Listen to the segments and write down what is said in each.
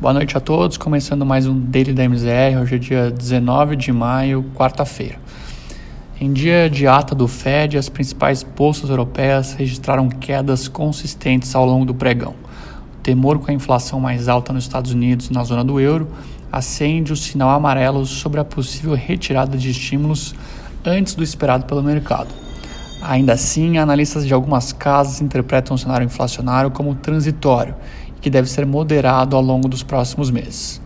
Boa noite a todos, começando mais um Daily da MZR, hoje é dia 19 de maio, quarta-feira. Em dia de ata do Fed, as principais bolsas europeias registraram quedas consistentes ao longo do pregão. O temor com a inflação mais alta nos Estados Unidos e na zona do euro acende o sinal amarelo sobre a possível retirada de estímulos antes do esperado pelo mercado. Ainda assim, analistas de algumas casas interpretam o cenário inflacionário como transitório que deve ser moderado ao longo dos próximos meses.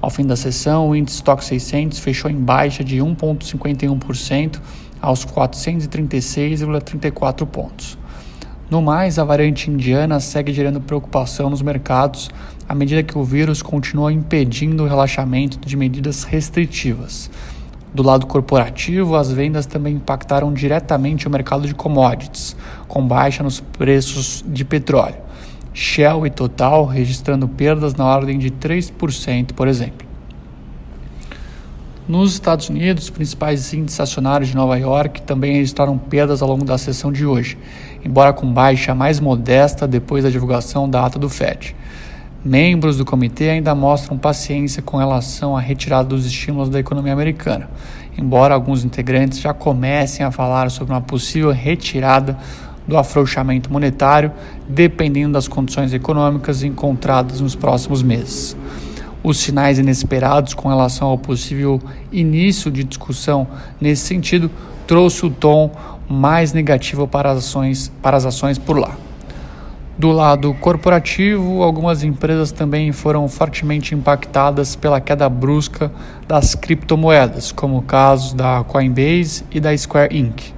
Ao fim da sessão, o índice Stock 600 fechou em baixa de 1,51% aos 436,34 pontos. No mais, a variante indiana segue gerando preocupação nos mercados à medida que o vírus continua impedindo o relaxamento de medidas restritivas. Do lado corporativo, as vendas também impactaram diretamente o mercado de commodities, com baixa nos preços de petróleo. Shell e Total registrando perdas na ordem de 3%, por exemplo. Nos Estados Unidos, os principais índices acionários de Nova York também registraram perdas ao longo da sessão de hoje, embora com baixa mais modesta depois da divulgação da ata do Fed. Membros do comitê ainda mostram paciência com relação à retirada dos estímulos da economia americana, embora alguns integrantes já comecem a falar sobre uma possível retirada do afrouxamento monetário, dependendo das condições econômicas encontradas nos próximos meses. Os sinais inesperados com relação ao possível início de discussão nesse sentido trouxe o tom mais negativo para as ações, para as ações por lá. Do lado corporativo, algumas empresas também foram fortemente impactadas pela queda brusca das criptomoedas, como o caso da Coinbase e da Square Inc.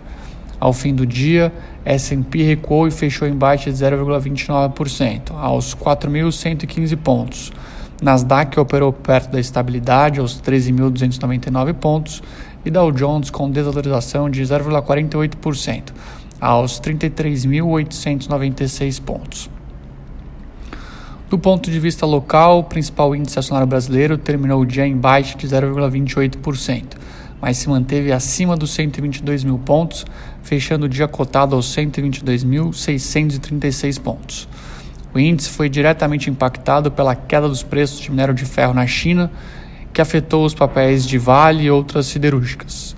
Ao fim do dia, S&P recuou e fechou em baixa de 0,29%, aos 4.115 pontos. Nasdaq operou perto da estabilidade, aos 13.299 pontos, e Dow Jones com desvalorização de 0,48%, aos 33.896 pontos. Do ponto de vista local, o principal índice acionário brasileiro terminou o dia em baixa de 0,28%, mas se manteve acima dos 122 mil pontos, fechando o dia cotado aos 122.636 pontos. O índice foi diretamente impactado pela queda dos preços de minério de ferro na China, que afetou os papéis de Vale e outras siderúrgicas.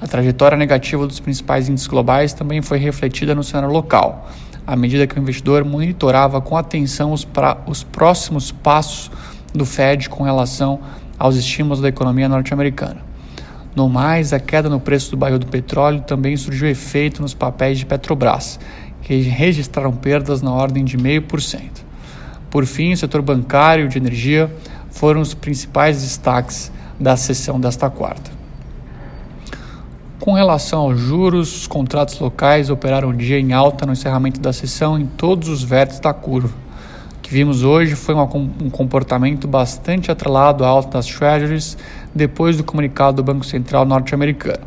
A trajetória negativa dos principais índices globais também foi refletida no cenário local, à medida que o investidor monitorava com atenção os, pra, os próximos passos do Fed com relação aos estímulos da economia norte-americana. No mais, a queda no preço do barril do petróleo também surgiu efeito nos papéis de Petrobras, que registraram perdas na ordem de 0,5%. Por fim, o setor bancário e de energia foram os principais destaques da sessão desta quarta. Com relação aos juros, os contratos locais operaram dia em alta no encerramento da sessão em todos os vértices da curva. Que vimos hoje foi um comportamento bastante atrelado à alta das treasuries depois do comunicado do Banco Central norte-americano.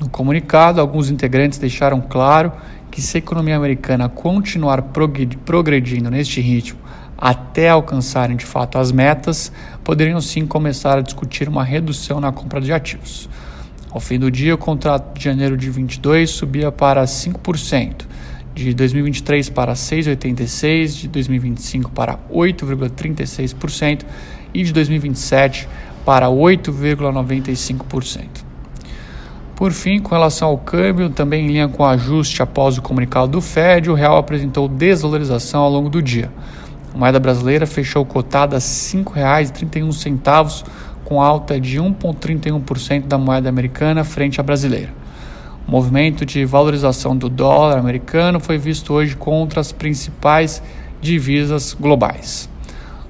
No comunicado, alguns integrantes deixaram claro que se a economia americana continuar progredindo neste ritmo até alcançarem de fato as metas, poderiam sim começar a discutir uma redução na compra de ativos. Ao fim do dia, o contrato de janeiro de 22 subia para 5%, de 2023 para 6,86%, de 2025 para 8,36% e de 2027 para 8,95%. Por fim, com relação ao câmbio, também em linha com o ajuste após o comunicado do Fed, o real apresentou desvalorização ao longo do dia. A moeda brasileira fechou cotada a R$ 5,31, com alta de 1,31% da moeda americana frente à brasileira. O movimento de valorização do dólar americano foi visto hoje contra as principais divisas globais.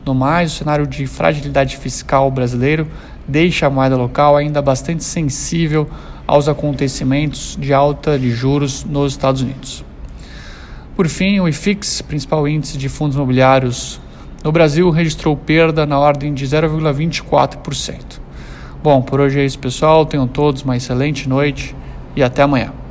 No mais, o cenário de fragilidade fiscal brasileiro deixa a moeda local ainda bastante sensível aos acontecimentos de alta de juros nos Estados Unidos. Por fim, o IFIX, principal índice de fundos imobiliários no Brasil, registrou perda na ordem de 0,24%. Bom, por hoje é isso, pessoal. Tenham todos uma excelente noite e até amanhã.